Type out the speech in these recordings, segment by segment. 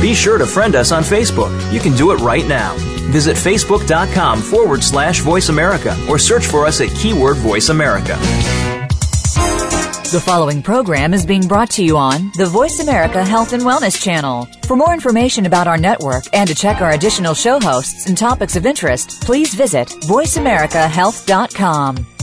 Be sure to friend us on Facebook. You can do it right now. Visit facebook.com forward slash voice America or search for us at keyword voice America. The following program is being brought to you on the Voice America Health and Wellness Channel. For more information about our network and to check our additional show hosts and topics of interest, please visit voiceamericahealth.com.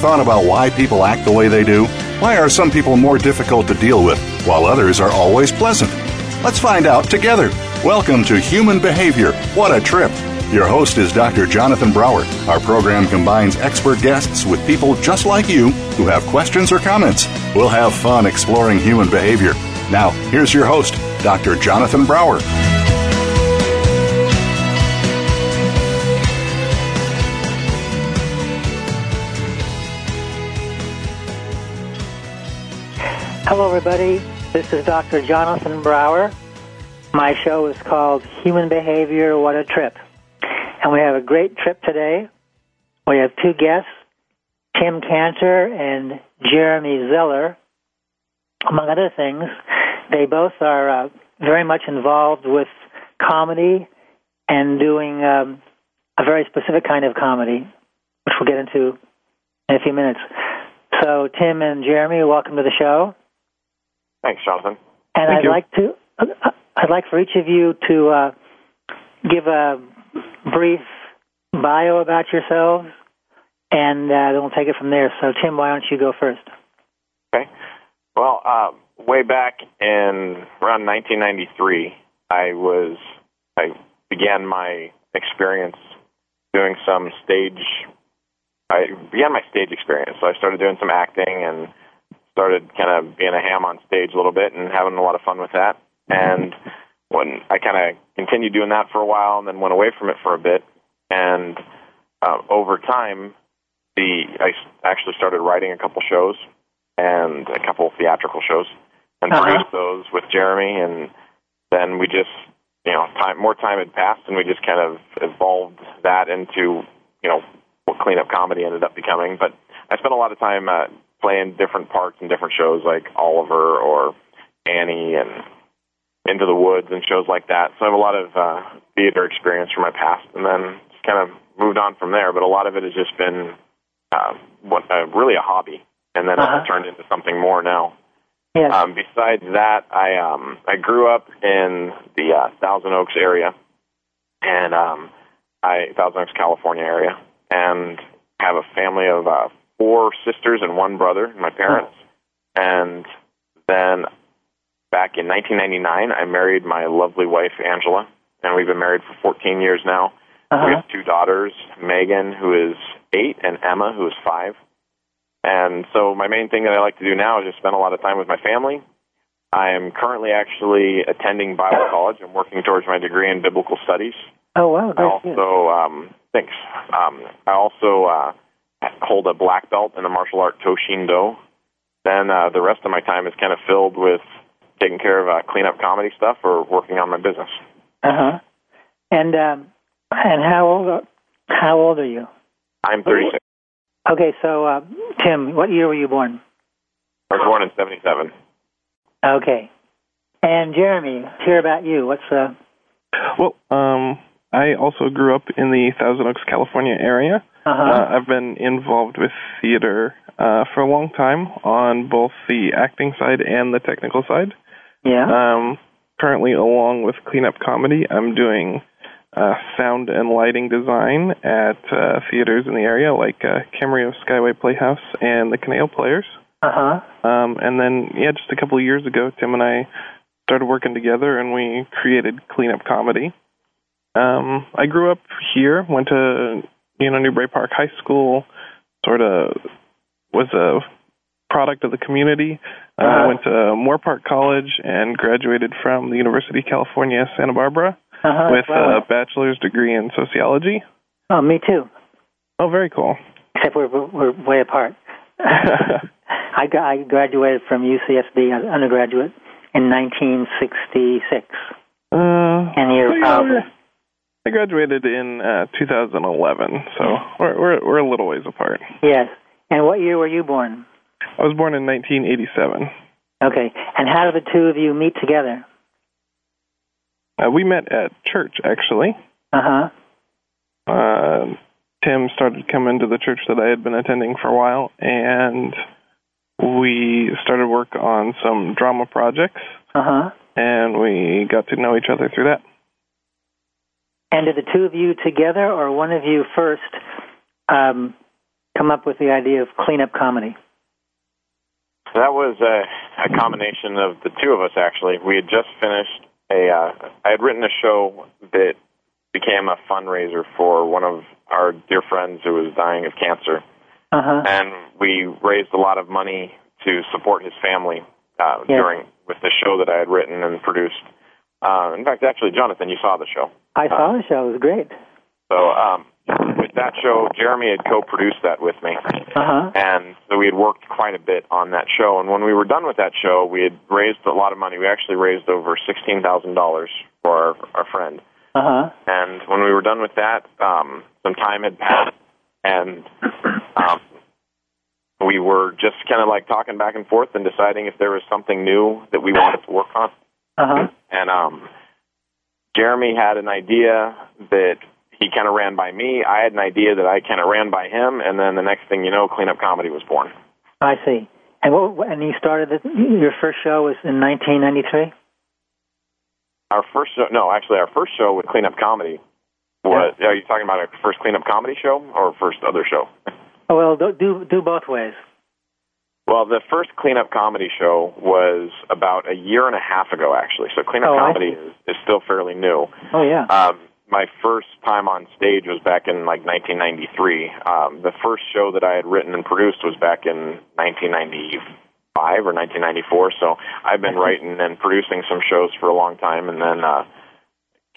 Thought about why people act the way they do? Why are some people more difficult to deal with, while others are always pleasant? Let's find out together. Welcome to Human Behavior. What a trip! Your host is Dr. Jonathan Brower. Our program combines expert guests with people just like you who have questions or comments. We'll have fun exploring human behavior. Now, here's your host, Dr. Jonathan Brower. Hello, everybody. This is Dr. Jonathan Brower. My show is called Human Behavior What a Trip. And we have a great trip today. We have two guests, Tim Kanter and Jeremy Zeller. Among other things, they both are uh, very much involved with comedy and doing um, a very specific kind of comedy, which we'll get into in a few minutes. So, Tim and Jeremy, welcome to the show. Thanks, Jonathan. And Thank I'd you. like to, I'd like for each of you to uh, give a brief bio about yourselves, and uh, then we'll take it from there. So, Tim, why don't you go first? Okay. Well, uh, way back in around 1993, I was I began my experience doing some stage. I began my stage experience. So I started doing some acting and started kind of being a ham on stage a little bit and having a lot of fun with that. And when I kind of continued doing that for a while and then went away from it for a bit, and uh, over time, the I actually started writing a couple shows and a couple theatrical shows and Uh-huh. produced those with Jeremy, and then we just you know time more time had passed and we just kind of evolved that into you know what cleanup comedy ended up becoming. But I spent a lot of time uh, playing different parts in different shows like Oliver or Annie and Into the Woods and shows like that. So I have a lot of uh, theater experience from my past, and then just kind of moved on from there. But a lot of it has just been uh, what uh, really a hobby, and then Uh-huh. it's turned into something more now. Yes. Um, besides that, I um, I grew up in the uh, Thousand Oaks area, and um, I Thousand Oaks, California area, and have a family of uh, four sisters and one brother, my parents, and then back in 1999, I married my lovely wife Angela, and we've been married for 14 years now. We Uh-huh. have two daughters, Megan, who is eight, and Emma, who is five. And so my main thing that I like to do now is just spend a lot of time with my family. I am currently actually attending Bible college. I'm working towards my degree in biblical studies. Oh, wow. I That's good. also, um, thanks. Um, I also uh, hold a black belt in the martial art To Shin Do. Then uh, the rest of my time is kind of filled with taking care of uh, cleanup comedy stuff or working on my business. Uh huh. And um, and how old are, how old are you? I'm 36. Okay, so uh, Tim, what year were you born? I was born in 77. Okay. And Jeremy, let's hear about you. What's uh? Well, um, I also grew up in the Thousand Oaks, California area. Uh-huh. Uh, I've been involved with theater uh, for a long time on both the acting side and the technical side. Yeah. Um, currently, along with cleanup comedy, I'm doing uh, sound and lighting design at uh, theaters in the area like uh, Camarillo Skyway Playhouse and the Conejo Players. Uh huh. Um, and then, yeah, just a couple of years ago, Tim and I started working together, and we created Cleanup Comedy. Um, I grew up here, went to you know Newbury Park High School, sort of was a product of the community. Uh, Uh-huh. I went to Moorpark College and graduated from the University of California, Santa Barbara, Uh-huh. with a bachelor's degree in sociology. oh, me too. Oh, very cool. Except we're we're way apart. I, I graduated from UCSB as undergraduate in 1966. Uh, And you're probably I graduated in uh, 2011, so we're, we're we're a little ways apart. yes. And what year were you born? I was born in 1987. Okay. And how did the two of you meet together? Uh, we met at church, actually. Uh huh. Uh, Tim started coming to the church that I had been attending for a while, and we started work on some drama projects, Uh huh. and we got to know each other through that. And did the two of you together, or one of you first, um, come up with the idea of cleanup comedy? That was a, a combination of the two of us. Actually, we had just finished a. Uh, I had written a show that became a fundraiser for one of our dear friends who was dying of cancer, Uh huh. and we raised a lot of money to support his family uh, Yeah. during with the show that I had written and produced. Uh, in fact, actually, Jonathan, you saw the show. I saw the show. It was great. So um, with that show, Jeremy had co-produced that with me. Uh huh. And so we had worked quite a bit on that show. And when we were done with that show, we had raised a lot of money. We actually raised over sixteen thousand dollars for our, our friend. Uh huh. And when we were done with that, um, some time had passed, and um, we were just kind of like talking back and forth and deciding if there was something new that we wanted to work on. Uh huh. And um, Jeremy had an idea that he kind of ran by me. I had an idea that I kind of ran by him, and then the next thing you know, Cleanup Comedy was born. I see. And what? And you started it, your first show was in 1993. Our first show, no, actually, our first show with Cleanup Comedy was. Are you talking about our first Cleanup Comedy show or first other show? Oh well, do, do both ways. Well, the first Cleanup Comedy show was about a year and a half ago, actually. So Cleanup Oh, Comedy is, is still fairly new. Oh yeah. Um, my first time on stage was back in like 1993. Um, the first show that I had written and produced was back in 1995 or 1994. So I've been writing and producing some shows for a long time, and then uh,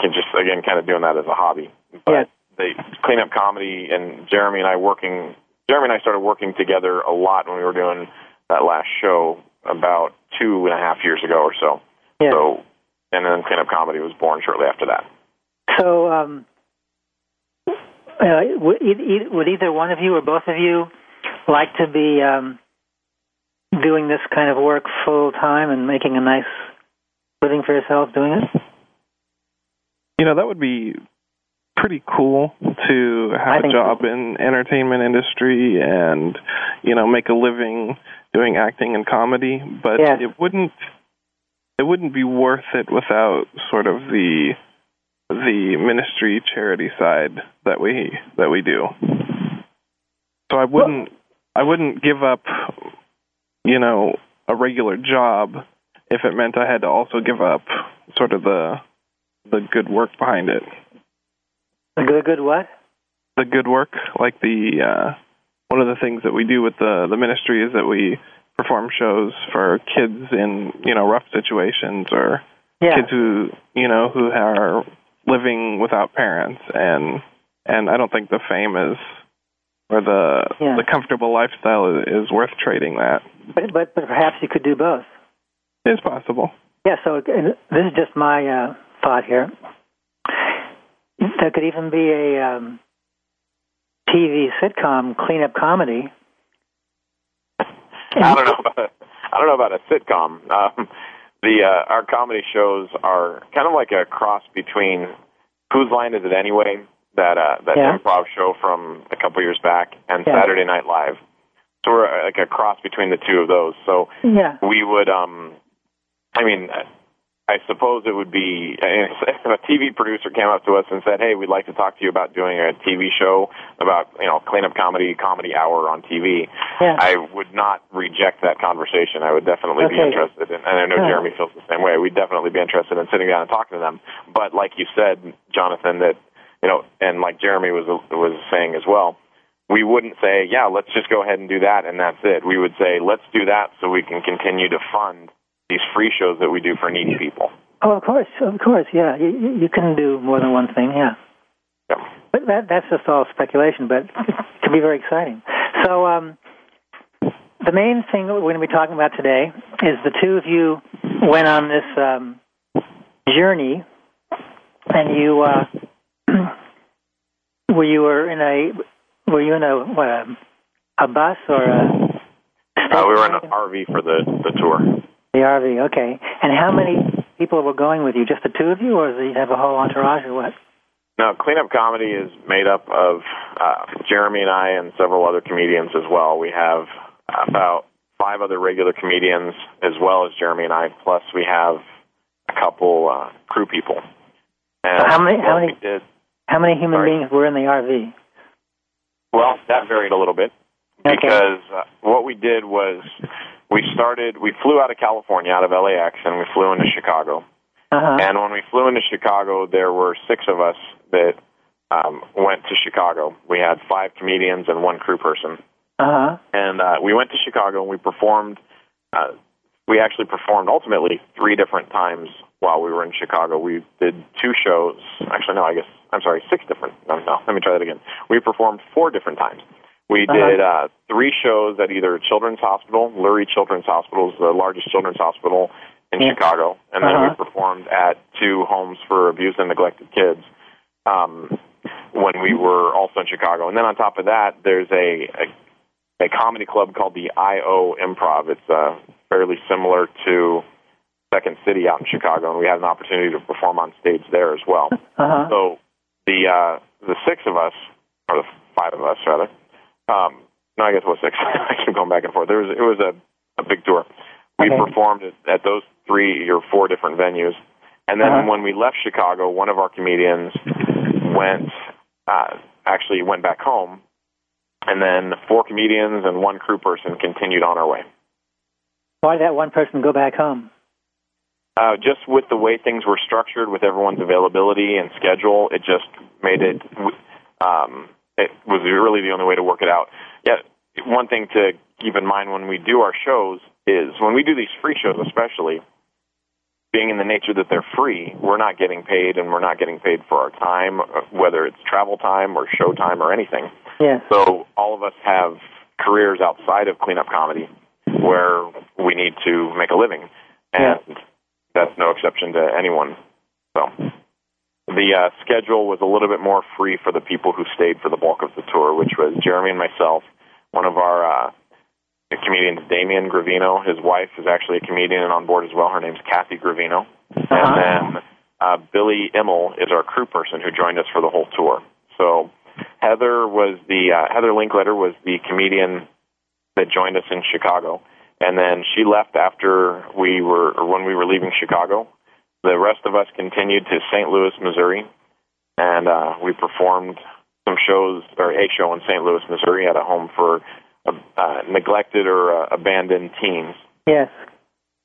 can just again kind of doing that as a hobby. But Yes. the cleanup comedy and Jeremy and I working. Jeremy and I started working together a lot when we were doing that last show about two and a half years ago or so. Yeah. So, and then cleanup comedy was born shortly after that. So, um, uh, would, e- e- would either one of you or both of you like to be um, doing this kind of work full time and making a nice living for yourself doing it? You know, that would be pretty cool to have a think job in entertainment industry and, you know, make a living doing acting and comedy, but it wouldn't it wouldn't be worth it without sort of the the ministry charity side that we that we do. So I wouldn't I wouldn't give up you know a regular job if it meant I had to also give up sort of the the good work behind it. The good, good what? The good work, like the uh one of the things that we do with the the ministry is that we perform shows for kids in, you know, rough situations or Yeah. kids who you know who are living without parents and and I don't think the fame is or the Yeah. the comfortable lifestyle is, is worth trading that. But, but but perhaps you could do both. It's possible. Yeah. So this is just my uh, thought here. There could even be a um, TV sitcom cleanup comedy. I don't know. About a, I don't know about a sitcom. Um, the uh, our comedy shows are kind of like a cross between Whose Line Is It Anyway? That uh, that Yeah. improv show from a couple years back, and Yeah. Saturday Night Live. So we're uh, like a cross between the two of those. So Yeah. we would um i mean i suppose it would be if a tv producer came up to us and said hey we'd like to talk to you about doing a tv show about you know cleanup comedy comedy hour on tv Yeah. i would not reject that conversation i would definitely be interested in and i know Yeah. jeremy feels the same way we'd definitely be interested in sitting down and talking to them but like you said jonathan that you know and like jeremy was was saying as well we wouldn't say, yeah, let's just go ahead and do that, and that's it. We would say, let's do that so we can continue to fund these free shows that we do for needy people. Oh, of course, of course, yeah. You, you can do more than one thing, yeah. Yeah. But that that's just all speculation, but it can be very exciting. So, um, the main thing that we're going to be talking about today is the two of you went on this um, journey, and you uh, were you were in a were you in a what, a, a bus or a Uh, we were in an RV for the the tour. The RV? Okay, and how many people were going with you? Just the two of you, or did you have a whole entourage, or what? No, Cleanup Comedy is made up of uh, Jeremy and I and several other comedians as well. We have about five other regular comedians as well as Jeremy and I. Plus, we have a couple uh, crew people. And So how many- how many- did? How many human Sorry. beings were in the RV? Well, that varied a little bit Okay. because uh, what we did was we started. We flew out of California, out of LAX, and we flew into Chicago. Uh-huh. And when we flew into Chicago, there were six of us that um, went to Chicago. We had five comedians and one crew person. Uh-huh. And uh, we went to Chicago and we performed. Uh, we actually performed ultimately three different times while we were in Chicago. We did two shows. Actually, no, I guess I'm sorry, six different. No, no, let me try that again. We performed four different times. We Uh-huh. did uh, three shows at either Children's Hospital, Lurie Children's Hospital is the largest children's hospital in Yeah. Chicago, and then Uh-huh. we performed at two homes for abused and neglected kids um, when we were also in Chicago. And then on top of that, there's a, a, a comedy club called the IO Improv. It's uh, fairly similar to Second City out in Chicago, and we had an opportunity to perform on stage there as well. Uh-huh. So the uh, the six of us, or the five of us rather, um, no, I guess it was six. I keep going back and forth. There was it was a, a big tour. We Okay. performed at, at those three or four different venues, and then Uh-huh. when we left Chicago, one of our comedians went uh, actually went back home, and then four comedians and one crew person continued on our way. Why did that one person go back home? Uh, just with the way things were structured, with everyone's availability and schedule, it just made it. Um, it was really the only way to work it out. Yeah, one thing to keep in mind when we do our shows is when we do these free shows, especially being in the nature that they're free, we're not getting paid, and we're not getting paid for our time, uh, whether it's travel time or show time or anything. Yes. So all of us have careers outside of cleanup comedy where we need to make a living, and that's no exception to anyone. So the uh, schedule was a little bit more free for the people who stayed for the bulk of the tour, which was Jeremy and myself. One of our uh, comedians, Damian Gravino, his wife is actually a comedian and on board as well. Her name's Kathy Gravino, Uh-huh. and then uh, Billy Immel is our crew person who joined us for the whole tour. So Heather was the uh, Heather Linkletter was the comedian that joined us in Chicago, and then she left after we were or when we were leaving Chicago. The rest of us continued to St. Louis, Missouri, and uh, we performed some shows or a show in St. Louis, Missouri, at a home for uh, uh, neglected or uh, abandoned teens, Yes.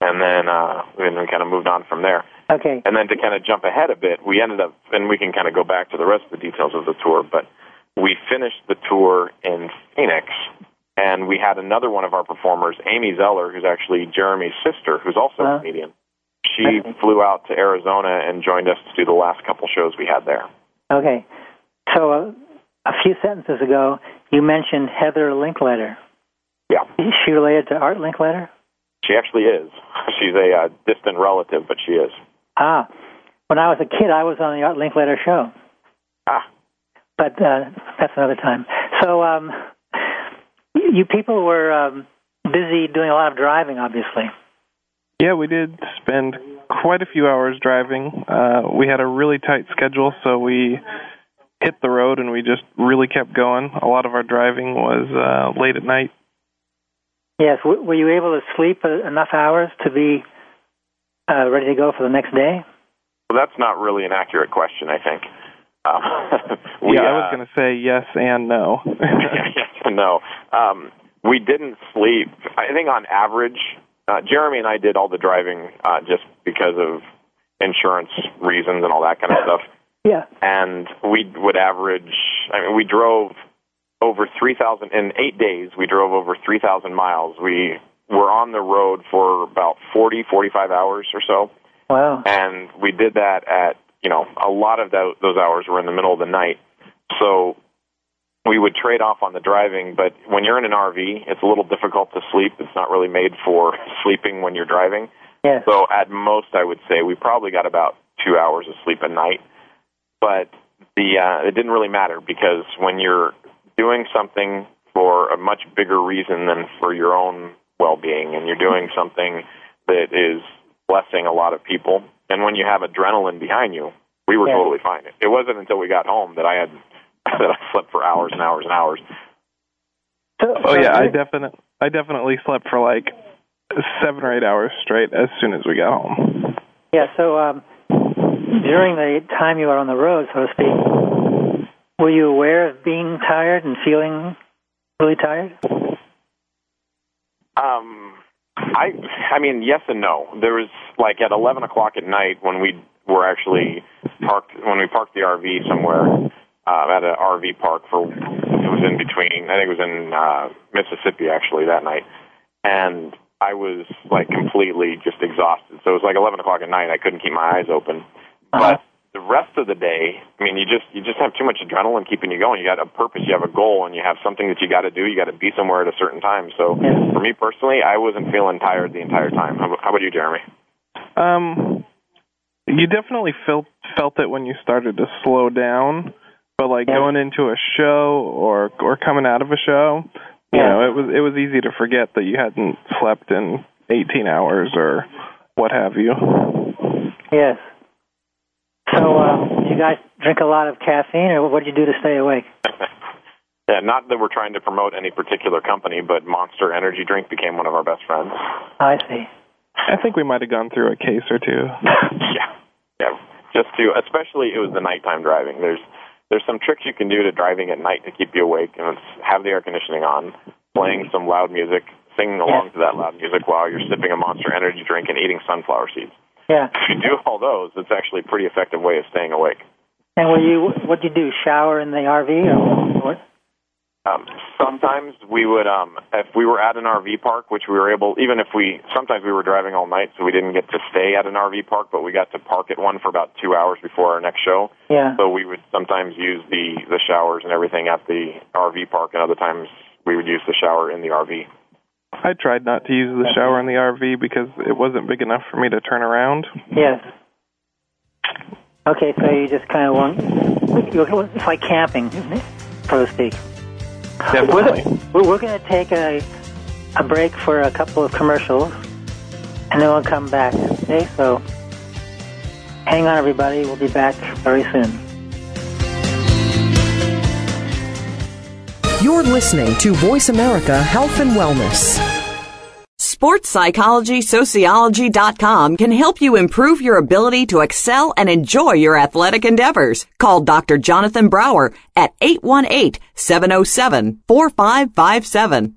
and then uh, and we kind of moved on from there. Okay. And then to kind of jump ahead a bit, we ended up, and we can kind of go back to the rest of the details of the tour, but we finished the tour in Phoenix, and we had another one of our performers, Amy Zeller, who's actually Jeremy's sister, who's also Uh-huh. a comedian. She flew out to Arizona and joined us to do the last couple shows we had there. Okay. So uh, a few sentences ago, you mentioned Heather Linkletter. Yeah, Is she related to Art Linkletter? she actually is. She's a uh, distant relative, but she is. Ah. When I was a kid, I was on the Art Linkletter show. Ah, But uh, that's another time. So um, you people were um, busy doing a lot of driving, obviously. Yeah, we did spend quite a few hours driving. Uh, we had a really tight schedule, so we hit the road and we just really kept going. A lot of our driving was uh, late at night. Yes. W- were you able to sleep uh, enough hours to be uh, ready to go for the next day? well, that's not really an accurate question, I think. Um, we, yeah, I uh, was going to say yes and no. yes and no. Um, we didn't sleep. I think on average, uh, Jeremy and I did all the driving uh, just because of insurance reasons and all that kind of stuff. Yeah. And we would average. I mean, we drove over 3,000 in eight days. We drove over 3,000 miles. We were on the road for about 40, 45 hours or so. Wow. And we did that at, you know, a lot of those those hours were in the middle of the night. So we would trade off on the driving, but when you're in an RV, it's a little difficult to sleep. It's not really made for sleeping when you're driving. So at most, I would say we probably got about two hours of sleep a night. But the uh, it didn't really matter because when you're doing something for a much bigger reason than for your own well-being, and you're doing something that is blessing a lot of people, and when you have adrenaline behind you, we were Yeah. totally fine. It wasn't until we got home that I had that I slept for hours and hours and hours. So, Oh yeah, I definitely I definitely slept for like seven or eight hours straight as soon as we got home. Yeah, so um, during the time you were on the road, so to speak, were you aware of being tired and feeling really tired? Um, I, I mean, yes and no. There was like at eleven o'clock at night when we were actually parked when we parked the RV somewhere uh, at an RV park for it was in between. I think it was in uh, Mississippi actually that night, and I was like completely just exhausted. So it was like eleven o'clock at night. I couldn't keep my eyes open, Uh-huh. but the rest of the day, I mean, you just you just have too much adrenaline keeping you going. You got a purpose, you have a goal, and you have something that you got to do. You got to be somewhere at a certain time. So Yeah. for me personally, I wasn't feeling tired the entire time. How, about- how about you, Jeremy? Um, you definitely felt felt it when you started to slow down, but like Yeah. going into a show or or coming out of a show, you Yeah. know, it was it was easy to forget that you hadn't slept in 18 hours or what have you. Yes. So, uh, you guys drink a lot of caffeine, or what do you do to stay awake? Yeah, not that we're trying to promote any particular company, but Monster Energy Drink became one of our best friends. I see. I think we might have gone through a case or two. yeah, yeah. Just to, especially it was the nighttime driving. There's there's some tricks you can do to driving at night to keep you awake, and it's have the air conditioning on, playing some loud music, singing along to that loud music while you're sipping a Monster Energy drink and eating sunflower seeds. Yeah. If you do all those, it's actually a pretty effective way of staying awake. And were you, what do you do, shower in the RV, or what? Um, sometimes we would, um, if we were at an RV park, which we were able, even if we, sometimes we were driving all night, so we didn't get to stay at an RV park, but we got to park at one for about two hours before our next show. Yeah. So we would sometimes use the the showers and everything at the RV park, and other times we would use the shower in the RV. I tried not to use the shower in the RV because it wasn't big enough for me to turn around. Yes. Okay, so you just kind of want, it's like camping, isn't it? So to speak. Definitely. We're, we're going to take a, a break for a couple of commercials, and then we'll come back. Okay, so hang on, everybody. We'll be back very soon. You're listening to Voice America Health and Wellness. SportsPsychologySociology.com can help you improve your ability to excel and enjoy your athletic endeavors. Call Dr. Jonathan Brower at 818-707-4557.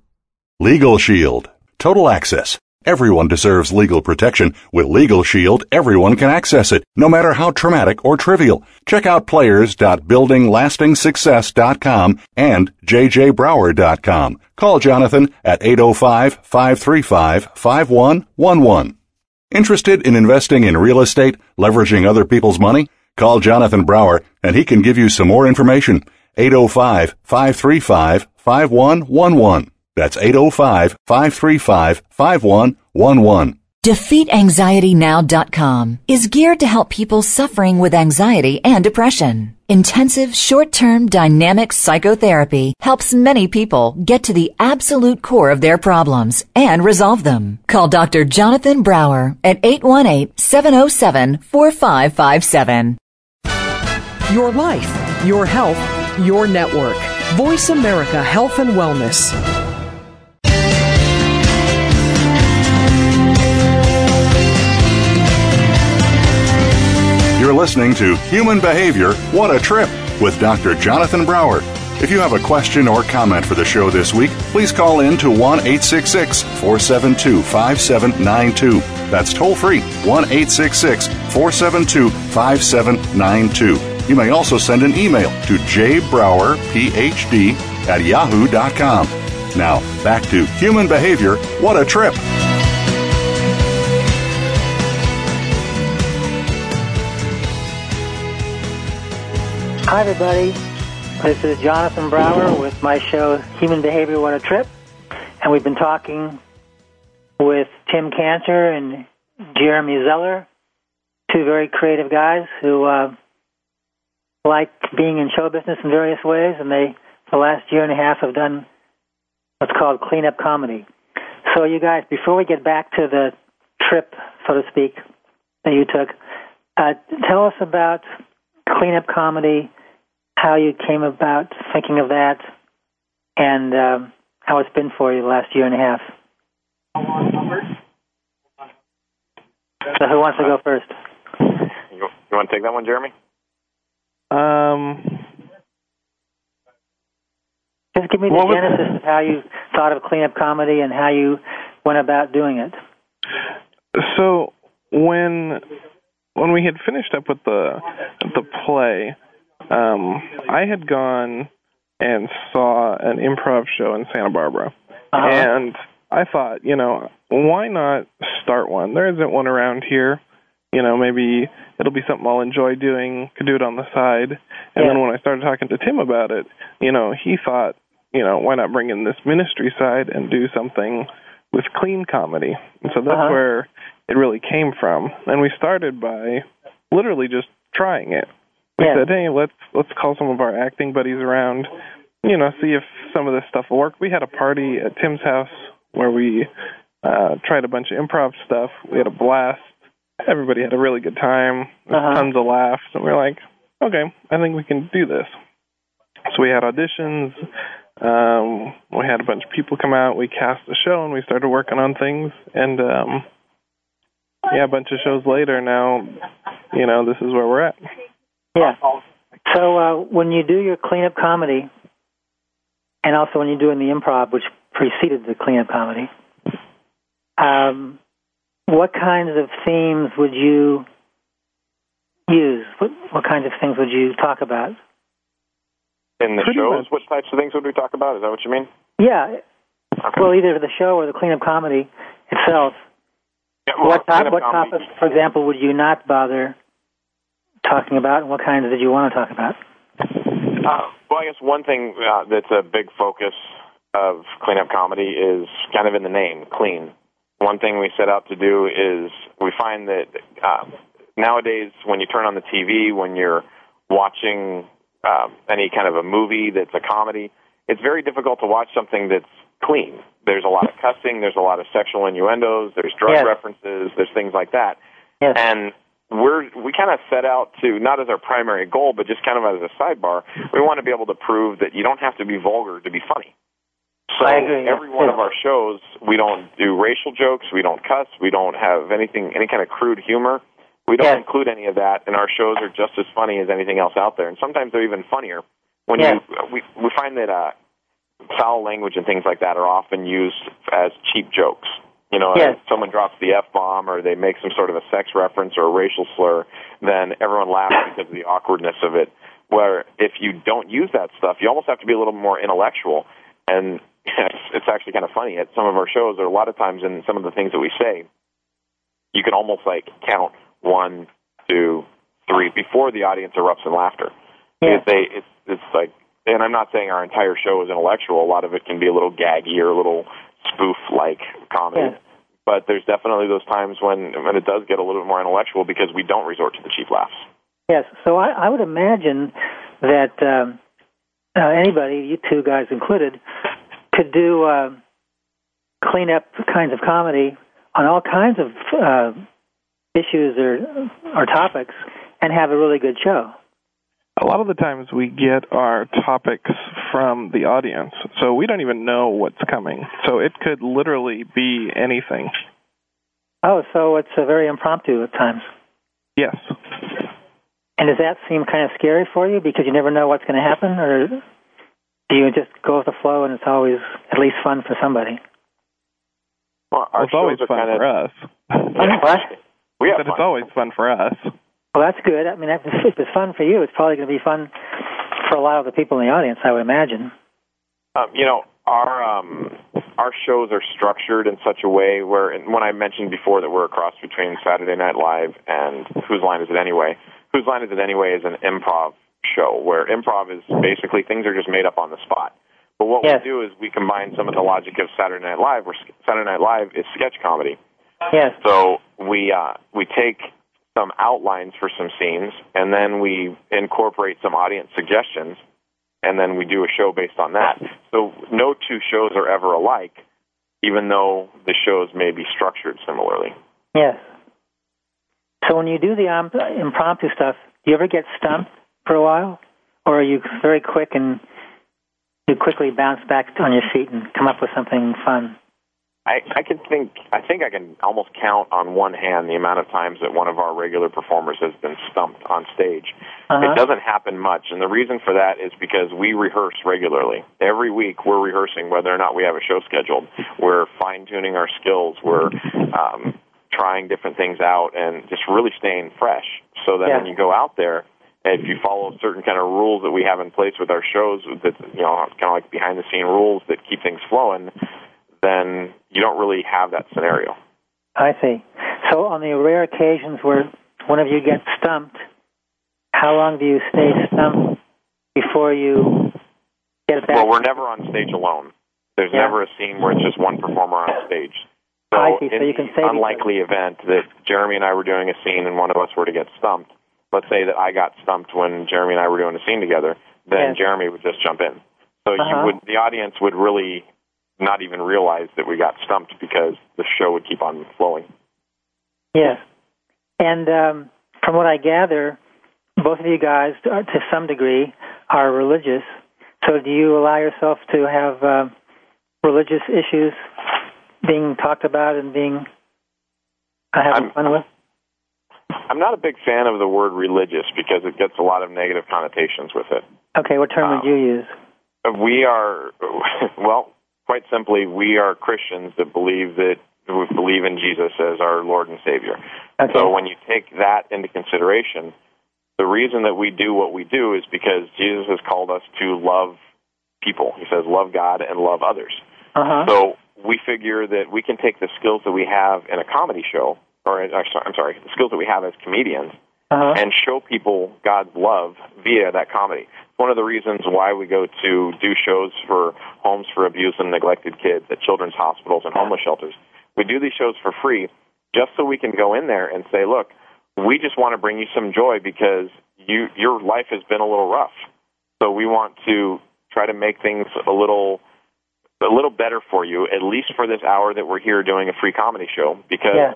Legal Shield. Total access. Everyone deserves legal protection. With Legal Shield, everyone can access it, no matter how traumatic or trivial. Check out players.buildinglastingsuccess.com and jjbrower.com. Call Jonathan at 805-535-5111. Interested in investing in real estate, leveraging other people's money? Call Jonathan Brower and he can give you some more information. 805-535-5111. That's 805-535-5111. DefeatAnxietyNow.com is geared to help people suffering with anxiety and depression. Intensive short-term dynamic psychotherapy helps many people get to the absolute core of their problems and resolve them. Call Dr. Jonathan Brower at 818-707-4557. Your life, your health, your network. Voice America Health and Wellness. Listening to Human Behavior What a Trip with Dr. Jonathan Brower. If you have a question or comment for the show this week, please call in to 1 866 472 5792. That's toll free 1 866 472 5792. You may also send an email to jbrowerphd at yahoo.com. Now, back to human behavior. What a trip! Hi, everybody. This is Jonathan Brower with my show Human Behavior What a Trip. And we've been talking with Tim Kanter and Jeremy Zeller, two very creative guys who uh, like being in show business in various ways. And they, for the last year and a half, have done what's called cleanup comedy. So, you guys, before we get back to the trip, so to speak, that you took, uh, tell us about cleanup comedy how you came about thinking of that and um, how it's been for you the last year and a half. So who wants to go first? You, you want to take that one, Jeremy? Um, Just give me the What was- genesis of how you thought of cleanup comedy and how you went about doing it. so when when we had finished up with the the play, um, I had gone and saw an improv show in Santa Barbara, Uh-huh. and I thought, you know, why not start one? There isn't one around here. You know, maybe it'll be something I'll enjoy doing. Could do it on the side. And Yeah. then when I started talking to Tim about it, you know, he thought, you know, why not bring in this ministry side and do something with clean comedy? And so that's Uh-huh. where it really came from. And we started by literally just trying it. We Yeah. said, hey, let's let's call some of our acting buddies around, you know, see if some of this stuff will work. We had a party at Tim's house where we uh tried a bunch of improv stuff. We had a blast. Everybody had a really good time. Uh-huh. Tons of laughs, and we are like, okay, I think we can do this. So we had auditions. Um, we had a bunch of people come out. We cast a show, and we started working on things. And um, yeah, a bunch of shows later, now you know this is where we're at. Yeah. So uh, when you do your cleanup comedy, and also when you're doing the improv, which preceded the cleanup comedy, um, what kinds of themes would you use? What, what kinds of things would you talk about? In the Pretty shows, much. what types of things would we talk about? Is that what you mean? Yeah. Okay. Well, either the show or the cleanup comedy itself. Yeah, well, what top, what topics, for example, would you not bother talking about, and what kinds did you want to talk about? Uh, well, I guess one thing uh, that's a big focus of cleanup comedy is kind of in the name, clean. One thing we set out to do is we find that uh, nowadays, when you turn on the TV, when you're watching um, any kind of a movie that's a comedy, it's very difficult to watch something that's clean. There's a lot of cussing, there's a lot of sexual innuendos, there's drug Yes. references, there's things like that Yes. and we're we kind of set out to not as our primary goal, but just kind of as a sidebar. We want to be able to prove that you don't have to be vulgar to be funny. So I agree, yeah. every one of our shows, we don't do racial jokes, we don't cuss, we don't have anything, any kind of crude humor. We don't Yes. include any of that, and our shows are just as funny as anything else out there. And sometimes they're even funnier. When Yes. you we we find that uh, foul language and things like that are often used as cheap jokes. You know, Yes. if someone drops the f bomb or they make some sort of a sex reference or a racial slur, then everyone laughs because of the awkwardness of it. Where if you don't use that stuff, you almost have to be a little more intellectual. And it's, it's actually kind of funny at some of our shows, or a lot of times in some of the things that we say, you can almost like count one, two, three before the audience erupts in laughter. Because they, it's it's like, and I'm not saying our entire show is intellectual. A lot of it can be a little gaggy or a little spoof-like comedy. Yeah. But there's definitely those times when when it does get a little bit more intellectual because we don't resort to the cheap laughs. Yes. So I, I would imagine that um, uh, anybody, you two guys included, could do uh, cleanup kinds of comedy on all kinds of uh, issues or or topics, and have a really good show. A lot of the times we get our topics from the audience, so we don't even know what's coming. So it could literally be anything. Oh, so it's uh, very impromptu at times. Yes. And does that seem kind of scary for you because you never know what's going to happen, or do you just go with the flow and it's always at least fun for somebody? Well, Well, our it's always fun kind of, for us. What? We have But it's always fun for us. Well, that's good. I mean, if it's fun for you, it's probably going to be fun for a lot of the people in the audience, I would imagine. Um, you know, our um, our shows are structured in such a way where, and when I mentioned before that we're a cross between Saturday Night Live and Whose Line Is It Anyway? Whose Line Is It Anyway is an improv show where improv is basically things are just made up on the spot. But what Yes. we do is we combine some of the logic of Saturday Night Live, where Saturday Night Live is sketch comedy. Yes. So we uh, we take some outlines for some scenes, and then we incorporate some audience suggestions, and then we do a show based on that. So no two shows are ever alike, even though the shows may be structured similarly. Yes. So when you do the um, impromptu stuff, do you ever get stumped for a while, or are you very quick and you quickly bounce back on your feet and come up with something fun? I, I can think I think I can almost count on one hand the amount of times that one of our regular performers has been stumped on stage. Uh-huh. It doesn't happen much, and the reason for that is because we rehearse regularly. Every week we're rehearsing whether or not we have a show scheduled. We're fine tuning our skills. We're um, trying different things out and just really staying fresh. So that Yeah. when you go out there, if you follow certain kind of rules that we have in place with our shows, that you know, kind of like behind the scene rules that keep things flowing, then you don't really have that scenario. I see. So on the rare occasions where one of you gets stumped, how long do you stay stumped before you get back? Well, we're never on stage alone. There's Yeah. never a scene where it's just one performer on stage. So, I see. So you can each unlikely event that Jeremy and I were doing a scene and one of us were to get stumped, let's say that I got stumped when Jeremy and I were doing a scene together, then Yes. Jeremy would just jump in. So Uh-huh. you would the audience would really not even realize that we got stumped because the show would keep on flowing. Yes. And um, from what I gather, both of you guys, are, to some degree, are religious. So do you allow yourself to have uh, religious issues being talked about and being uh, having I'm- fun with? I'm not a big fan of the word religious because it gets a lot of negative connotations with it. Okay, what term would um, you use? We are, well, quite simply, we are Christians that believe that we believe in Jesus as our Lord and Savior. Okay. So when you take that into consideration, the reason that we do what we do is because Jesus has called us to love people. He says, love God and love others. Uh-huh. So we figure that we can take the skills that we have in a comedy show, or uh, I'm sorry, the skills that we have as comedians, uh-huh. and show people God's love via that comedy. One of the reasons why we go to do shows for homes for abused and neglected kids at children's hospitals and homeless shelters. We do these shows for free just so we can go in there and say, look, we just want to bring you some joy because you your life has been a little rough. So we want to try to make things a little a little better for you, at least for this hour that we're here doing a free comedy show because Yeah.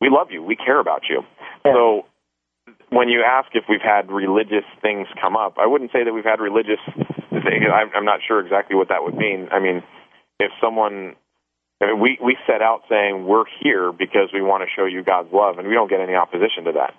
we love you. We care about you. Yeah. So when you ask if we've had religious things come up, I wouldn't say that we've had religious things. I'm, I'm not sure exactly what that would mean. I mean, if someone, I mean, we we set out saying we're here because we want to show you God's love, and we don't get any opposition to that.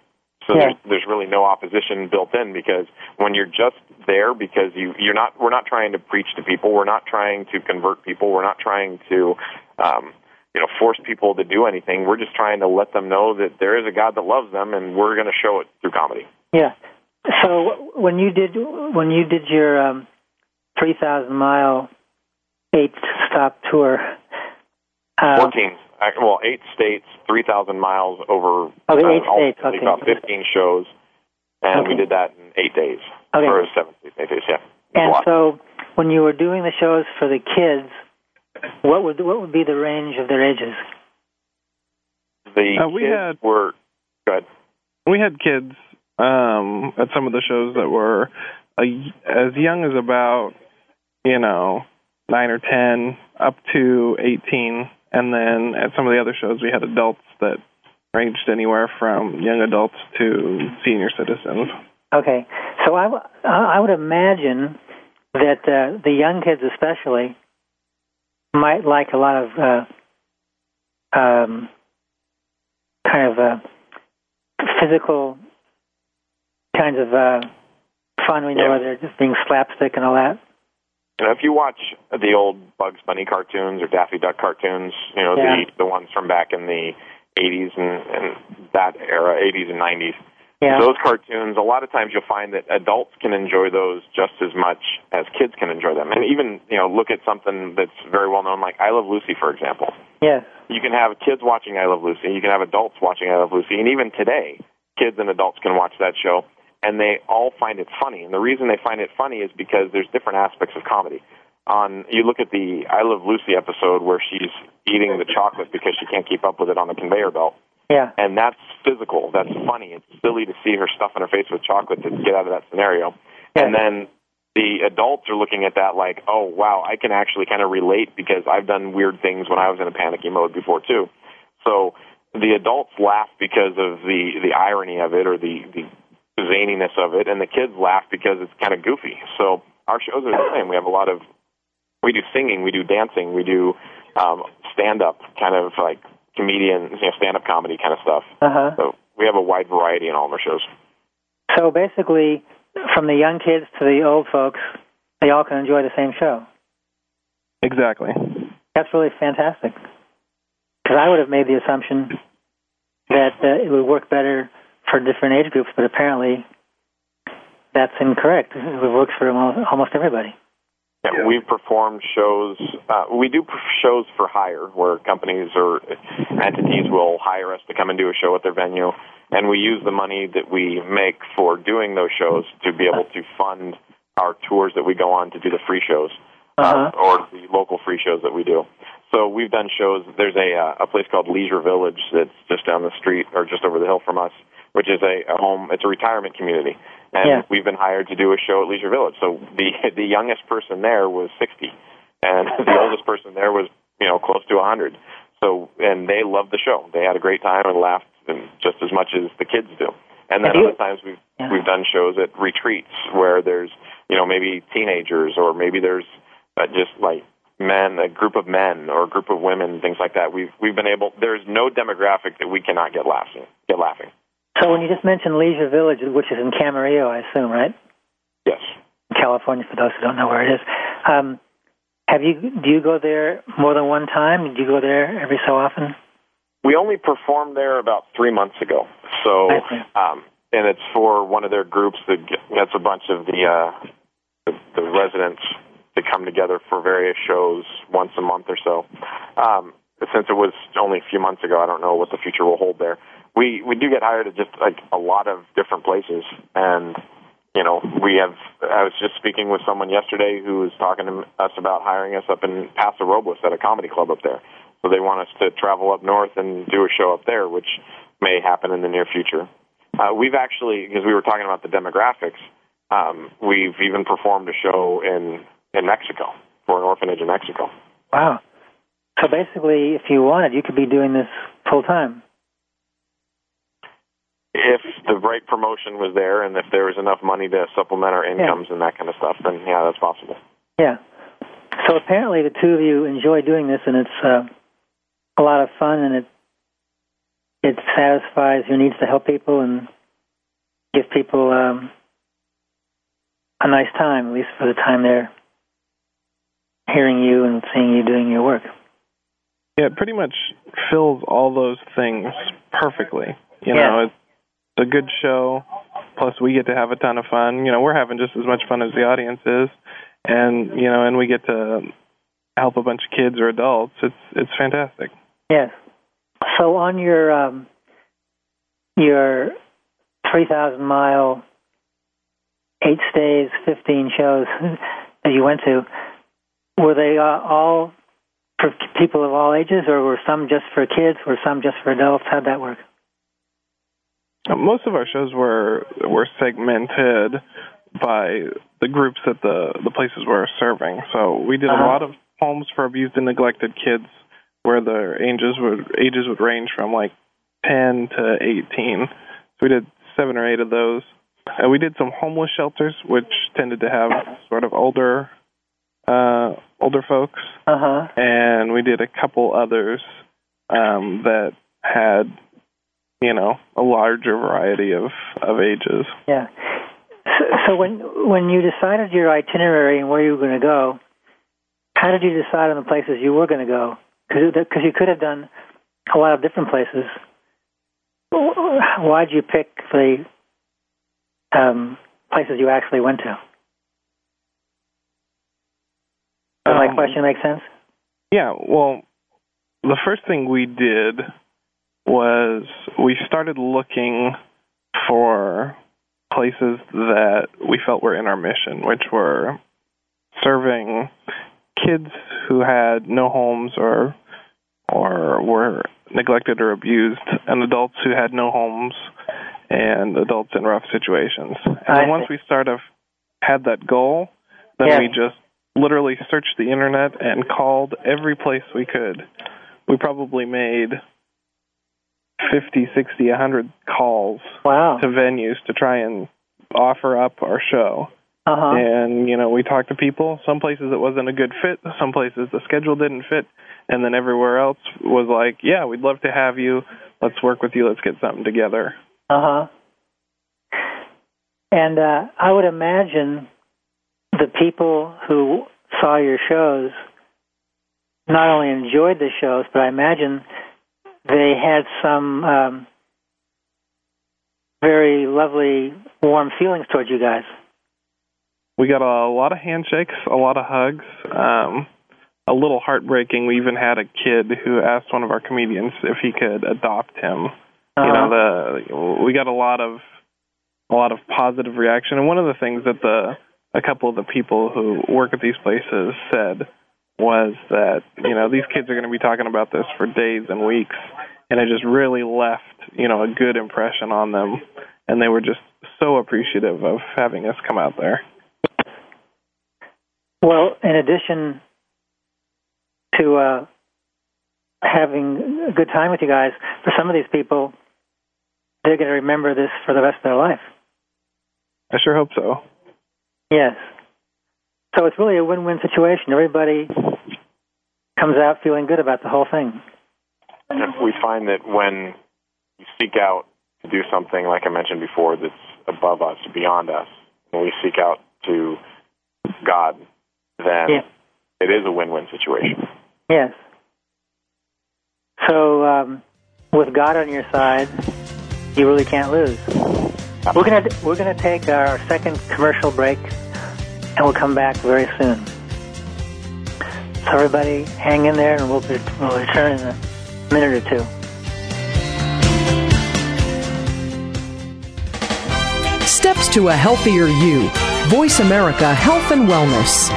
So Yeah. there's there's really no opposition built in because when you're just there because you you're not we're not trying to preach to people, we're not trying to convert people, we're not trying to um, you know force people to do anything. We're just trying to let them know that there is a God that loves them, and we're going to show it through comedy. Yeah. So when you did when you did your um, three thousand mile eight stop tour, uh, Fourteen, well, eight states, three thousand miles over Oh, the uh, eight states, okay. about fifteen shows, and we did that in eight days Okay. or seven eight days. Yeah, It was a and so when you were doing the shows for the kids, what would what would be the range of their ages? the Uh, we kids had- were good. we had kids um at some of the shows that were a, as young as about you know nine or ten up to eighteen and then at some of the other shows we had adults that ranged anywhere from young adults to senior citizens Okay, so I, w- I would imagine that uh, the young kids, especially, might like a lot of uh, um, kind of uh, physical kinds of uh, fun. We know Yeah. they're just being slapstick and all that. You know, if you watch the old Bugs Bunny cartoons or Daffy Duck cartoons, you know Yeah. the the ones from back in the '80s and, and that era, '80s and '90s. Yeah. Those cartoons, a lot of times you'll find that adults can enjoy those just as much as kids can enjoy them. And even, you know, look at something that's very well known like I Love Lucy, for example. Yes. You can have kids watching I Love Lucy, you can have adults watching I Love Lucy, and even today, kids and adults can watch that show and they all find it funny. And the reason they find it funny is because there's different aspects of comedy. On you look at the I Love Lucy episode where she's eating the chocolate because she can't keep up with it on the conveyor belt. Yeah. And that's physical. That's funny. It's silly to see her stuffing her face with chocolate to get out of that scenario. Yeah. And then the adults are looking at that like, oh wow, I can actually kind of relate because I've done weird things when I was in a panicky mode before too. So the adults laugh because of the the irony of it or the the zaniness of it, and the kids laugh because it's kind of goofy. So our shows are the same. We have a lot of we do singing, we do dancing, we do um, stand up, kind of like comedian, you know, stand up comedy kind of stuff. Uh-huh. So we have a wide variety in all of our shows. So basically, from the young kids to the old folks, they all can enjoy the same show. Exactly. That's really fantastic. Because I would have made the assumption that uh, it would work better for different age groups, but apparently that's incorrect. It works for almost almost everybody. Yeah, we've performed shows. Uh, we do shows for hire, where companies or entities will hire us to come and do a show at their venue, and we use the money that we make for doing those shows to be able to fund our tours that we go on to do the free shows Uh-huh. uh, or the local free shows that we do. So we've done shows. There's a uh, a place called Leisure Village that's just down the street or just over the hill from us, which is a, a home. It's a retirement community, and Yeah. we've been hired to do a show at Leisure Village. So the the youngest person there was 60, and the oldest person there was you know close to a 100. So and they loved the show. They had a great time and laughed and just as much as the kids do. And then other times we've Yeah. we've done shows at retreats where there's you know maybe teenagers or maybe there's uh, just like men, a group of men or a group of women, things like that. We've we've been able. There's no demographic that we cannot get laughing. Get laughing. So when you just mentioned Leisure Village, which is in Camarillo, I assume, right? Yes. California, for those who don't know where it is. Um, have you? Do you go there more than one time? Do you go there every so often? We only performed there about three months ago. So, um, and it's for one of their groups that get- gets a bunch of the, uh, the the residents to come together for various shows once a month or so. Um, since it was only a few months ago, I don't know what the future will hold there. We we do get hired at just like a lot of different places, and you know we have. I was just speaking with someone yesterday who was talking to us about hiring us up in Paso Robles at a comedy club up there. So they want us to travel up north and do a show up there, which may happen in the near future. Uh, we've actually, because we were talking about the demographics, um, we've even performed a show in in Mexico for an orphanage in Mexico. Wow. So basically, if you wanted, you could be doing this full time. If the right promotion was there and if there was enough money to supplement our incomes and that kind of stuff, then yeah, that's possible. Yeah. So apparently, the two of you enjoy doing this, and it's uh, a lot of fun, and it it satisfies your needs to help people and give people um, a nice time, at least for the time they're hearing you and seeing you doing your work. Yeah, it pretty much fills all those things perfectly. You Yeah. know, it's a good show. Plus, we get to have a ton of fun. You know, we're having just as much fun as the audience is, and you know, and we get to help a bunch of kids or adults. It's it's fantastic. Yes. So on your um, your three thousand mile, eight stays, fifteen shows that you went to, were they uh, all for people of all ages, or were some just for kids, or some just for adults? How'd that work? Most of our shows were were segmented by the groups that the the places were serving. So we did Uh-huh. a lot of homes for abused and neglected kids, where their ages would ages would range from like ten to eighteen. So we did seven or eight of those. And we did some homeless shelters, which tended to have sort of older uh, older folks, Uh huh. and we did a couple others um, that had you know a larger variety of of ages. Yeah. So, so when when you decided your itinerary and where you were going to go, how did you decide on the places you were going to go? Because you could have done a lot of different places. Why did you pick the um, places you actually went to. Does my Um, question make sense? Yeah, well, the first thing we did was we started looking for places that we felt were in our mission, which were serving kids who had no homes or or were neglected or abused, and adults who had no homes and adults in rough situations. And once we sort of had that goal, then Yeah. we just literally searched the internet and called every place we could. We probably made 50, 60, 100 calls Wow. to venues to try and offer up our show. Uh huh. And, you know, we talked to people. Some places it wasn't a good fit, some places the schedule didn't fit, and then everywhere else was like, yeah, we'd love to have you. Let's work with you. Let's get something together. Uh huh. And uh, I would imagine the people who saw your shows not only enjoyed the shows, but I imagine they had some um, very lovely, warm feelings towards you guys. We got a lot of handshakes, a lot of hugs. Um, a little heartbreaking. We even had a kid who asked one of our comedians if he could adopt him. Uh-huh. You know, the we got a lot of a lot of positive reaction. And one of the things that the a couple of the people who work at these places said was that you know these kids are going to be talking about this for days and weeks, and it just really left you know a good impression on them, and they were just so appreciative of having us come out there. Well, in addition to uh, having a good time with you guys, for some of these people, they're going to remember this for the rest of their life. I sure hope so. Yes. So it's really a win-win situation. Everybody comes out feeling good about the whole thing. And we find that when you seek out to do something, like I mentioned before, that's above us, beyond us, when we seek out to God, then Yeah. it is a win-win situation. Yes. So um, with God on your side, you really can't lose. We're gonna we're gonna take our second commercial break, and we'll come back very soon. So everybody, hang in there, and we'll be, we'll return in a minute or two. Steps to a healthier you. Voice America Health and Wellness.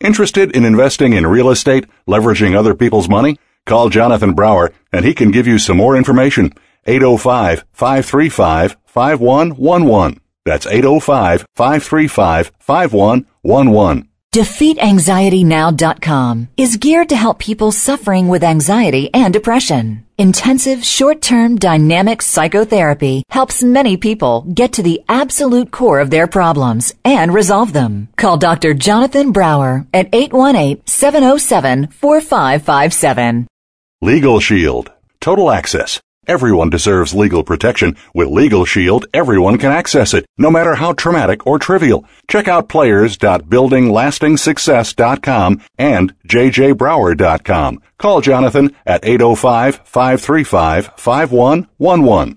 Interested in investing in real estate, leveraging other people's money? Call Jonathan Brower and he can give you some more information. 805 535 5111. That's 805 535 5111. DefeatAnxietyNow.com is geared to help people suffering with anxiety and depression. Intensive short-term dynamic psychotherapy helps many people get to the absolute core of their problems and resolve them. Call Dr. Jonathan Brower at 818-707-4557. Legal Shield. Total access. Everyone deserves legal protection. With Legal Shield, everyone can access it, no matter how traumatic or trivial. Check out players.buildinglastingsuccess.com and jjbrower.com. Call Jonathan at 805-535-5111.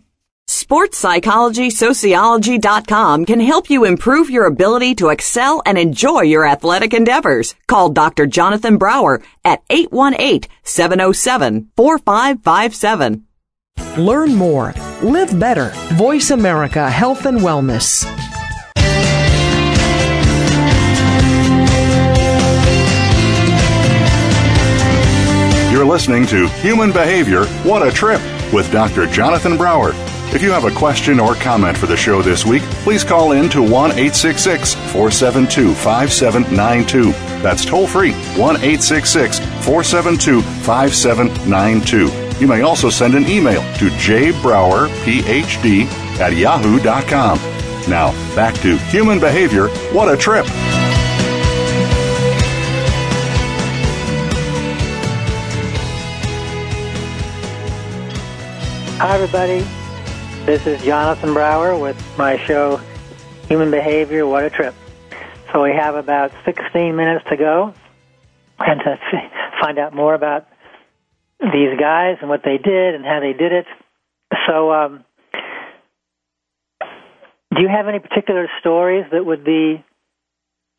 SportsPsychologySociology.com can help you improve your ability to excel and enjoy your athletic endeavors. Call Dr. Jonathan Brower at 818-707-4557. Learn more. Live better. Voice America Health and Wellness. You're listening to Human Behavior What a Trip with Dr. Jonathan Brower. If you have a question or comment for the show this week, please call in to 1 866 472 5792. That's toll free 1 866 472 5792. You may also send an email to jbrowerphd at yahoo.com. Now, back to Human Behavior What a Trip. Hi, everybody. This is Jonathan Brower with my show, Human Behavior What a Trip. So we have about 16 minutes to go and to find out more about these guys and what they did and how they did it. So, um, Do you have any particular stories that would be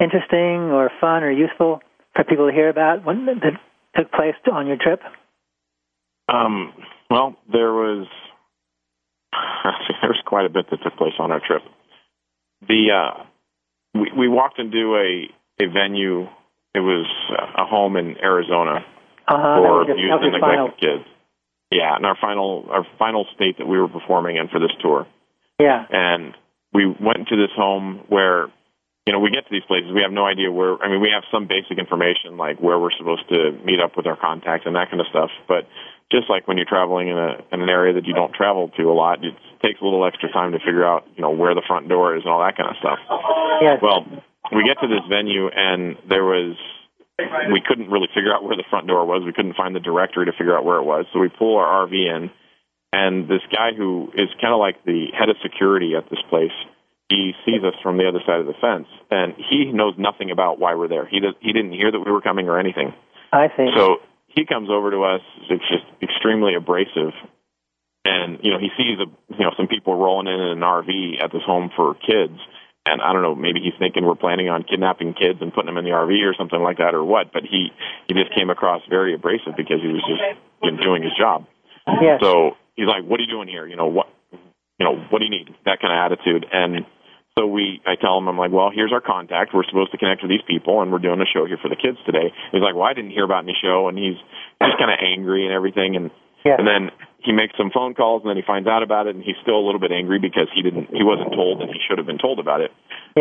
interesting or fun or useful for people to hear about when, that took place on your trip? Um, well, there was there was quite a bit that took place on our trip. The uh, we we walked into a a venue. It was a home in Arizona uh-huh, for youth and neglected kids. Yeah, and our final our final state that we were performing in for this tour. Yeah, and we went to this home where you know, we get to these places, we have no idea where. I mean, we have some basic information like where we're supposed to meet up with our contacts and that kind of stuff. But just like when you're traveling in a in an area that you don't travel to a lot, it takes a little extra time to figure out, you know, where the front door is and all that kind of stuff. Yes. Well, we get to this venue and there was we couldn't really figure out where the front door was. We couldn't find the directory to figure out where it was. So we pull our RV in, and this guy who is kind of like the head of security at this place he sees us from the other side of the fence, and he knows nothing about why we're there. He does, he didn't hear that we were coming or anything. I think So he comes over to us. It's just extremely abrasive, and you know he sees a, you know some people rolling in in an RV at this home for kids, and I don't know maybe he's thinking we're planning on kidnapping kids and putting them in the RV or something like that or what. But he he just came across very abrasive because he was just you know, doing his job. yes. So he's like, "What are you doing here? You know what? You know what do you need?" That kind of attitude. And so we, I tell him, I'm like, "Well, here's our contact. We're supposed to connect with these people, and we're doing a show here for the kids today." He's like, "Well, I didn't hear about any show," and he's just kind of angry and everything. And and then he makes some phone calls, and then he finds out about it, and he's still a little bit angry because he didn't, he wasn't told, and he should have been told about it.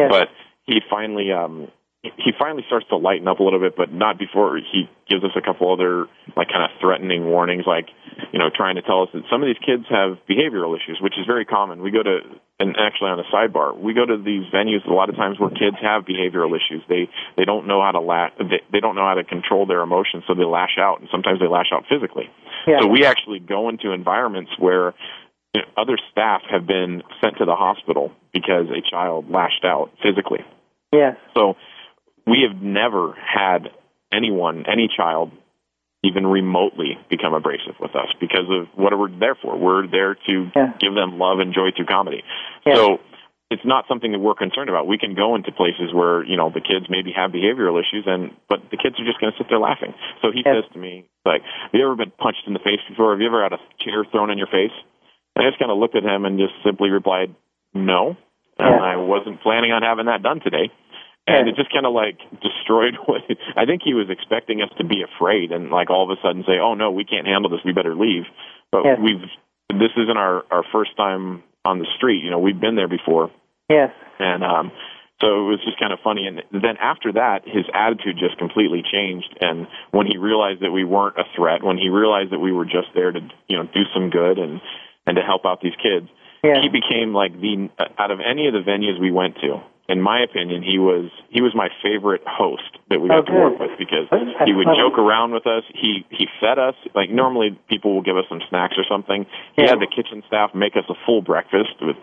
But he finally, um, he finally starts to lighten up a little bit, but not before he gives us a couple other like kind of threatening warnings, like you know, trying to tell us that some of these kids have behavioral issues, which is very common. We go to, and actually on a sidebar, we go to these venues a lot of times where kids have behavioral issues. They they don't know how to la- they, they don't know how to control their emotions, so they lash out, and sometimes they lash out physically. yes. So we actually go into environments where you know, other staff have been sent to the hospital because a child lashed out physically. yes. So we have never had anyone, any child, even remotely become abrasive with us because of what we're there for. We're there to Yeah. give them love and joy through comedy. Yeah. So it's not something that we're concerned about. We can go into places where you know the kids maybe have behavioral issues, and but the kids are just going to sit there laughing. So he says to me, like, "Have you ever been punched in the face before? Have you ever had a chair thrown in your face?" And I just kind of looked at him and just simply replied, "No." And Yeah. I wasn't planning on having that done today and it just kind of like destroyed what I think he was expecting us to be afraid and like all of a sudden say, "Oh no, we can't handle this. We better leave." But Yes. we've this isn't our our first time on the street. You know, we've been there before, Yes. and um, so it was just kind of funny. And then after that, his attitude just completely changed. And when he realized that we weren't a threat, when he realized that we were just there to you know do some good and and to help out these kids, he became like the out of any of the venues we went to. In my opinion, he was he was my favorite host that we got to work with because he would joke around with us. He he fed us like normally people will give us some snacks or something. He Yeah. had the kitchen staff make us a full breakfast with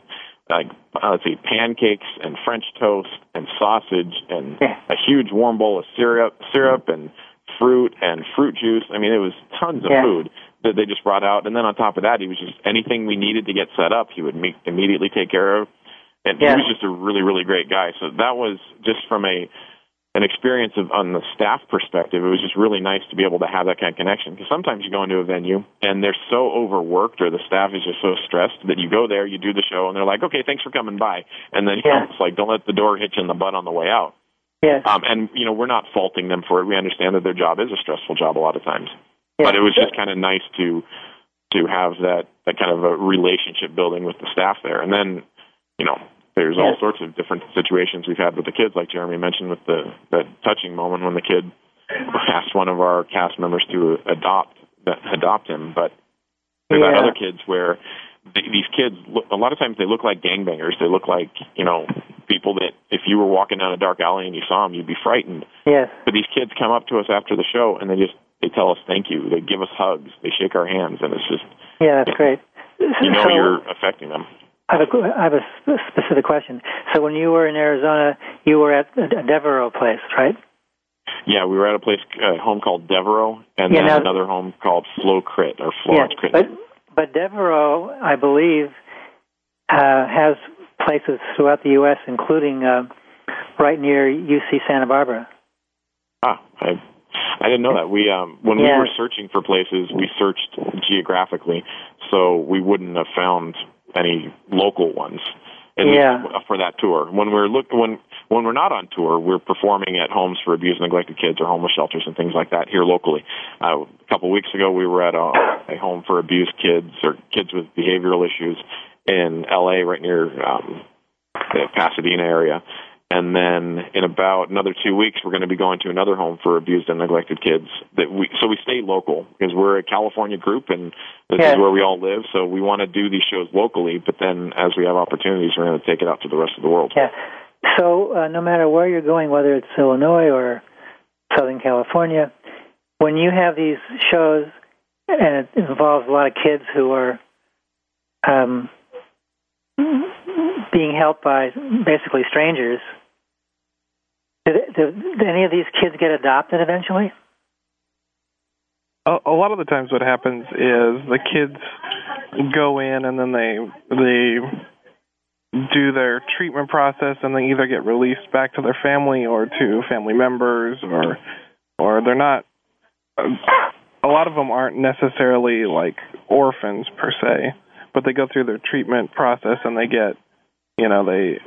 like uh, let's see pancakes and French toast and sausage and Yeah. a huge warm bowl of syrup syrup and fruit and fruit juice. I mean, it was tons of Yeah. food that they just brought out. And then on top of that, he was just anything we needed to get set up, he would me- immediately take care of. And Yeah. he was just a really, really great guy. So that was just from a an experience of on the staff perspective. It was just really nice to be able to have that kind of connection. Because sometimes you go into a venue and they're so overworked, or the staff is just so stressed that you go there, you do the show, and they're like, "Okay, thanks for coming by," and then you Yeah. know, it's like, "Don't let the door hit you in the butt on the way out." Yes. Um, and you know, we're not faulting them for it. We understand that their job is a stressful job a lot of times yes. but it was just kind of nice to to have that that kind of a relationship building with the staff there and then you know there's all sorts of different situations we've had with the kids like jeremy mentioned with the that touching moment when the kid asked one of our cast members to adopt adopt him but we've had Yeah. other kids where th- these kids look, a lot of times they look like gangbangers they look like you know people that if you were walking down a dark alley and you saw them you'd be frightened Yes. but these kids come up to us after the show and they just they tell us thank you. They give us hugs. They shake our hands, and it's just Yeah, that's great. you know so, you're affecting them. I have, a, I have a specific question. So when you were in Arizona, you were at a Devereux place, right? Yeah, we were at a place uh, home called Devereux, and Yeah, then now- another home called Flo Crit or Florence yeah, Crit. but but Devereux, I believe, uh, has places throughout the U.S., including uh, right near UC Santa Barbara. Ah, I I didn't know that. We um when we were searching for places, we searched geographically, so we wouldn't have found any local ones. Yeah. for that tour. When we're look when when we're not on tour, we're performing at homes for abused and neglected kids or homeless shelters and things like that here locally. Uh, a couple of weeks ago, we were at a, a home for abused kids or kids with behavioral issues in LA, right near um, the Pasadena area. And then in about another two weeks, we're going to be going to another home for abused and neglected kids. That we so we stay local because we're a California group and this yeah. is where we all live. So we want to do these shows locally, but then as we have opportunities, we're going to take it out to the rest of the world. Yeah. So uh, no matter where you're going, whether it's Illinois or Southern California, when you have these shows and it involves a lot of kids who are um, being helped by basically strangers. Did, do, do any of these kids get adopted eventually? A, a lot of the times, what happens is the kids go in and then they they do their treatment process and they either get released back to their family or to family members or or they're not a lot of them aren't necessarily like orphans per se but they go through their treatment process and they get you know they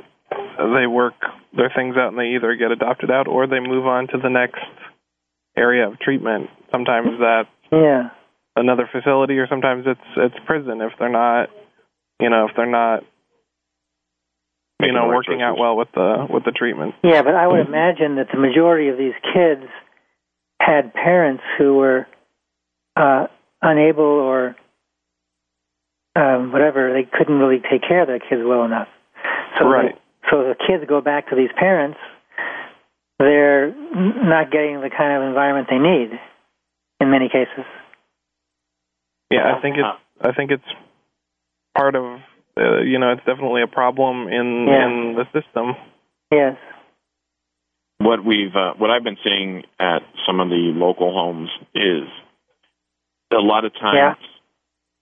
they work their things out and they either get adopted out or they move on to the next area of treatment. Sometimes that's yeah. another facility or sometimes it's it's prison if they're not you know if they're not you know working out well with the with the treatment. Yeah but i would imagine that the majority of these kids had parents who were uh unable or um whatever they couldn't really take care of their kids well enough. So right. so the kids go back to these parents they're not getting the kind of environment they need in many cases. Yeah i think it's i think it's part of uh, you know it's definitely a problem in yeah. in the system. Yes. What we've uh, what i've been seeing at some of the local homes is a lot of times yeah.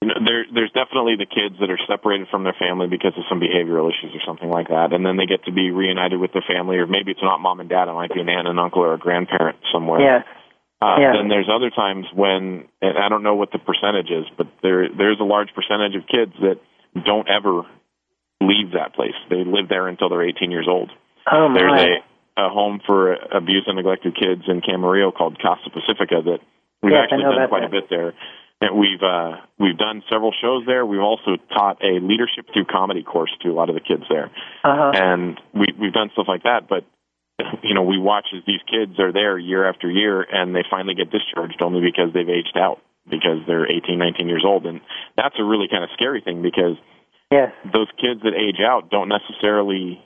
You know there there's definitely the kids that are separated from their family because of some behavioral issues or something like that and then they get to be reunited with their family or maybe it's not mom and dad it might be an aunt and uncle or a grandparent somewhere yes uh, yeah. Then there's other times when, and I don't know what the percentage is, but there there's a large percentage of kids that don't ever leave that place. They live there until they're 18 years old. Oh my. There's a, a home for abused and neglected kids in Camarillo called Casa Pacifica that we've yes, actually done quite that. a bit there. And we've uh, we've done several shows there. We've also taught a leadership through comedy course to a lot of the kids there, uh-huh. and we we've done stuff like that. But you know, we watch as these kids are there year after year and they finally get discharged only because they've aged out because they're 18, 19 years old. And that's a really kind of scary thing because yes. those kids that age out don't necessarily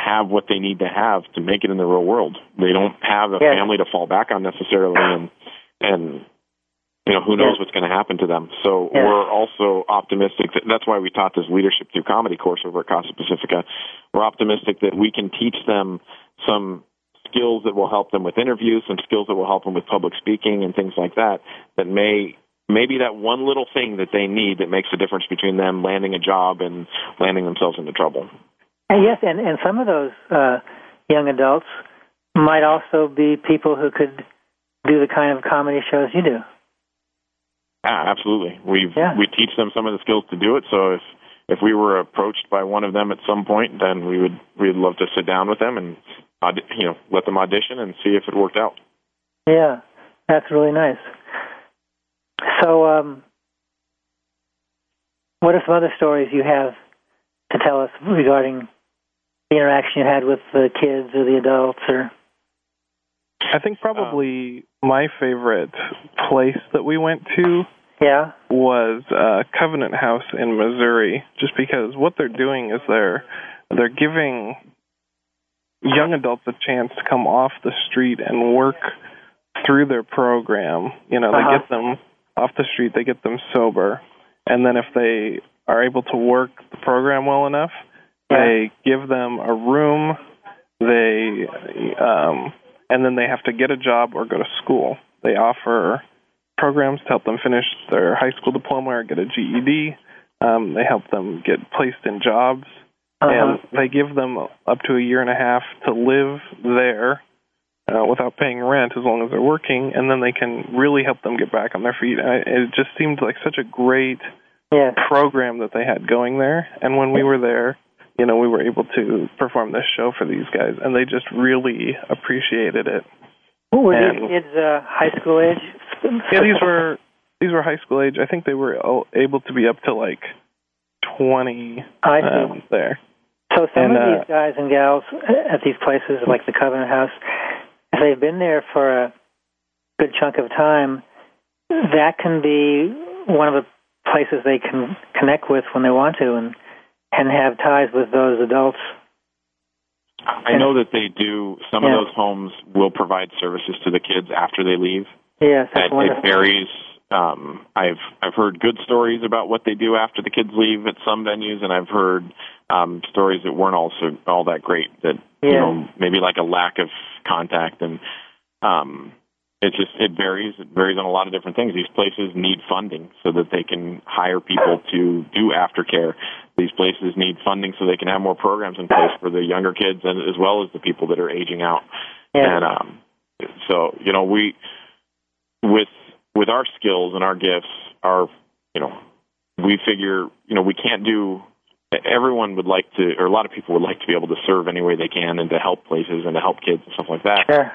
have what they need to have to make it in the real world. They don't have a yes. family to fall back on necessarily and, and, you know, who knows yes. what's going to happen to them. So yes. we're also optimistic that that's why we taught this leadership through comedy course over at Casa Pacifica. We're optimistic that we can teach them some skills that will help them with interviews, some skills that will help them with public speaking and things like that, that may maybe that one little thing that they need that makes a difference between them landing a job and landing themselves into trouble. And yes, and, and some of those uh, young adults might also be people who could do the kind of comedy shows you do. Yeah, absolutely. We've yeah. we teach them some of the skills to do it. So if if we were approached by one of them at some point, then we would we'd love to sit down with them and you know let them audition and see if it worked out. Yeah, that's really nice. So, um, what are some other stories you have to tell us regarding the interaction you had with the kids or the adults, or? I think probably my favorite place that we went to yeah was uh Covenant House in Missouri just because what they're doing is they're they're giving young adults a chance to come off the street and work through their program. You know, uh-huh. they get them off the street, they get them sober, and then if they are able to work the program well enough, yeah. they give them a room, they um and then they have to get a job or go to school. They offer programs to help them finish their high school diploma or get a GED. Um, they help them get placed in jobs. uh-huh. and they give them up to a year and a half to live there uh, without paying rent as long as they're working, and then they can really help them get back on their feet. I, it just seemed like such a great yeah. program that they had going there. And when we were there, you know, we were able to perform this show for these guys, and they just really appreciated it. Ooh, were and, these kids uh, high school age? Yeah, these were these were high school age. I think they were able to be up to like twenty I um, there. So some and, of uh, these guys and gals at these places, like the Covenant House, if they've been there for a good chunk of time, that can be one of the places they can connect with when they want to, and and have ties with those adults. I know that they do. Some yeah. of those homes will provide services to the kids after they leave. Yes, that's it, wonderful. It varies. Um, I've I've heard good stories about what they do after the kids leave at some venues, and I've heard um, stories that weren't also all that great. That yeah. you know maybe like a lack of contact and um, it just it varies. It varies on a lot of different things. These places need funding so that they can hire people to do aftercare. These places need funding so they can have more programs in place for the younger kids and as well as the people that are aging out. Yeah. And um, so you know we with with our skills and our gifts, our you know we figure you know we can't do everyone would like to, or a lot of people would like to be able to serve any way they can and to help places and to help kids and stuff like that. Sure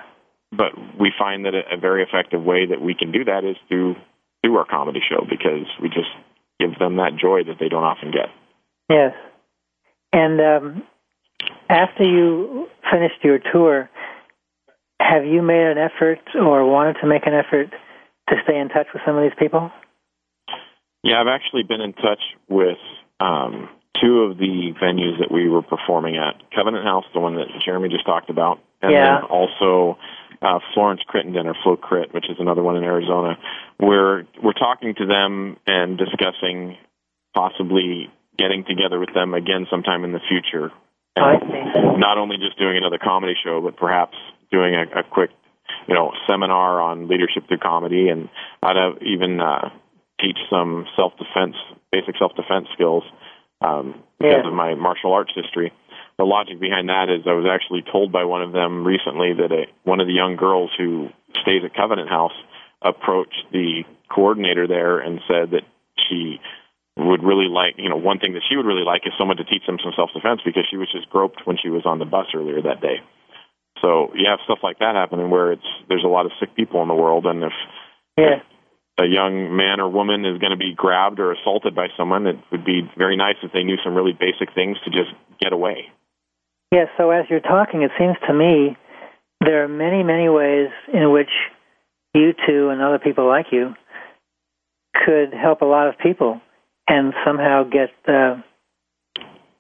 but we find that a, a very effective way that we can do that is through through our comedy show because we just give them that joy that they don't often get. Yes, and um, after you finished your tour, have you made an effort or wanted to make an effort to stay in touch with some of these people? Yeah, I've actually been in touch with um, two of the venues that we were performing at Covenant House, the one that Jeremy just talked about, and yeah. then also uh, Florence Crittenton or Flo Crit, which is another one in Arizona. We're we're talking to them and discussing possibly getting together with them again sometime in the future. And not only just doing another comedy show, but perhaps doing a, a quick, you know, seminar on leadership through comedy, and how to even uh, teach some self defense, basic self defense skills um, because yeah. of my martial arts history the logic behind that is I was actually told by one of them recently that a, one of the young girls who stays at Covenant House approached the coordinator there and said that she would really like, you know, one thing that she would really like is someone to teach them some self-defense because she was just groped when she was on the bus earlier that day. So you have stuff like that happening where it's there's a lot of sick people in the world, and if, yeah. if a young man or woman is going to be grabbed or assaulted by someone, it would be very nice if they knew some really basic things to just get away. Yes, so as you're talking, it seems to me there are many, many ways in which you two and other people like you could help a lot of people and somehow get uh,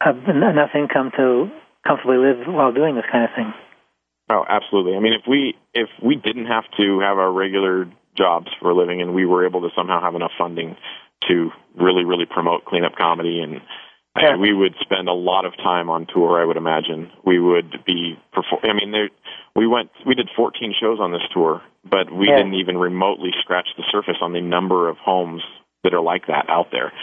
enough income to comfortably live while doing this kind of thing. Oh, absolutely. I mean, if we if we didn't have to have our regular jobs for a living, and we were able to somehow have enough funding to really, really promote cleanup comedy and yeah. we would spend a lot of time on tour. I would imagine we would be perform. I mean, there we went. We did 14 shows on this tour, but we yeah. didn't even remotely scratch the surface on the number of homes that are like that out there.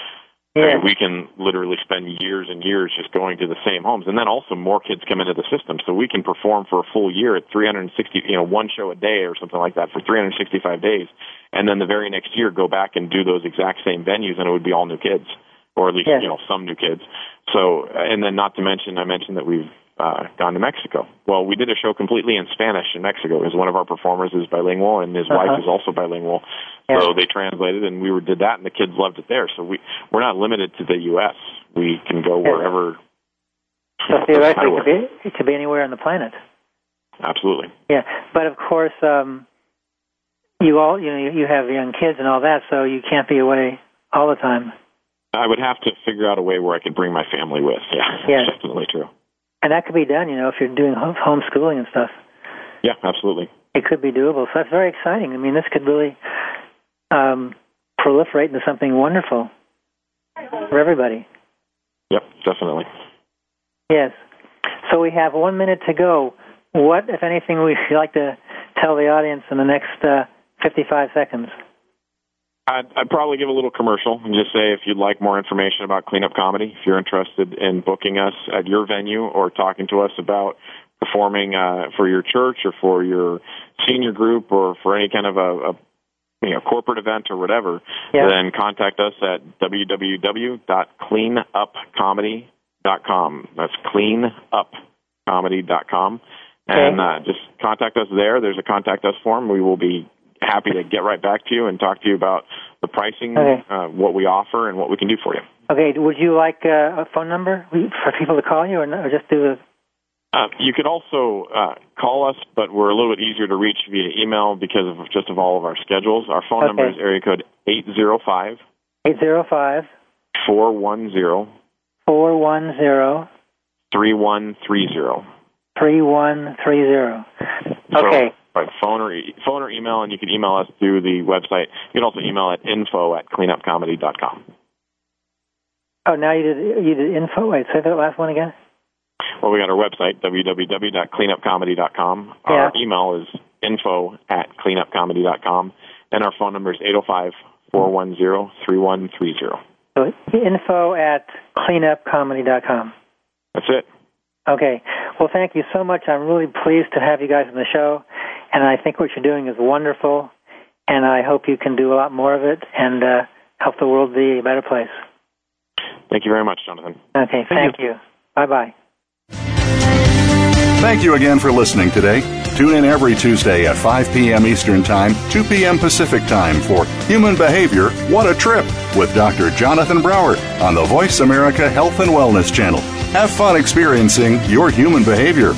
Yeah. I mean, we can literally spend years and years just going to the same homes, and then also more kids come into the system, so we can perform for a full year at 360, you know, one show a day or something like that for 365 days, and then the very next year go back and do those exact same venues, and it would be all new kids or at least yes. you know some new kids. So, and then not to mention, I mentioned that we've uh, gone to Mexico. Well, we did a show completely in Spanish in Mexico because one of our performers is bilingual and his uh-huh. wife is also bilingual. Yeah. So they translated, and we were, did that, and the kids loved it there. So we we're not limited to the U.S. We can go wherever. So theoretically, it could, be, it could be anywhere on the planet. Absolutely. Yeah, but of course, um, you all you know you have young kids and all that, so you can't be away all the time. I would have to figure out a way where I could bring my family with. Yeah, Yeah. that's definitely true. And that could be done, you know, if you're doing home- homeschooling and stuff. Yeah, absolutely. It could be doable. So that's very exciting. I mean, this could really um, proliferate into something wonderful for everybody. Yep, definitely. Yes. So we have one minute to go. What, if anything, would you like to tell the audience in the next uh, 55 seconds? I'd, I'd probably give a little commercial and just say if you'd like more information about cleanup comedy, if you're interested in booking us at your venue or talking to us about performing uh, for your church or for your senior group or for any kind of a, a you know corporate event or whatever, Yeah. then contact us at www.cleanupcomedy.com. That's cleanupcomedy.com. And uh, just contact us there. There's a contact us form. We will be happy to get right back to you and talk to you about the pricing, Okay. uh, what we offer, and what we can do for you. Okay, would you like uh, a phone number for people to call you, or, no, or just do a Uh, you could also uh, call us, but we're a little bit easier to reach via email because of just of all of our schedules. Our phone number is area code eight zero five eight zero five four one zero four one zero three one three zero. three one three zero? Okay. So, right, phone or e- phone or email, and you can email us through the website. You can also email at info at cleanupcomedy.com. Oh, now you did you did info. Wait, say that last one again. Well, we got our website, www.cleanupcomedy.com. Our email is info at cleanupcomedy.com, and our phone number is 805 410 3130. So info at cleanupcomedy.com. That's it. Okay. Well, thank you so much. I'm really pleased to have you guys on the show, and I think what you're doing is wonderful, and I hope you can do a lot more of it and uh, help the world be a better place. Thank you very much, Jonathan. Okay. Thank, you. Bye bye. Thank you again for listening today. Tune in every Tuesday at 5 p.m. Eastern Time, 2 p.m. Pacific Time for Human Behavior What a Trip with Dr. Jonathan Brower on the Voice America Health and Wellness Channel. Have fun experiencing your human behavior.